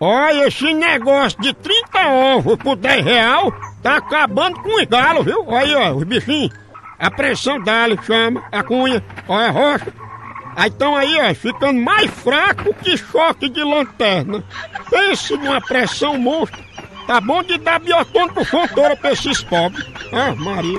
Olha, esse negócio de 30 ovos por 10 real tá acabando com os galos, viu? Olha aí, ó, os bichinhos. A pressão dali chama, a cunha, olha a rocha. Aí estão aí, ó, ficando mais fraco que choque de lanterna. Pense numa pressão monstro. Tá bom de dar biotônico fontora pra esses pobres. Ah, Maria.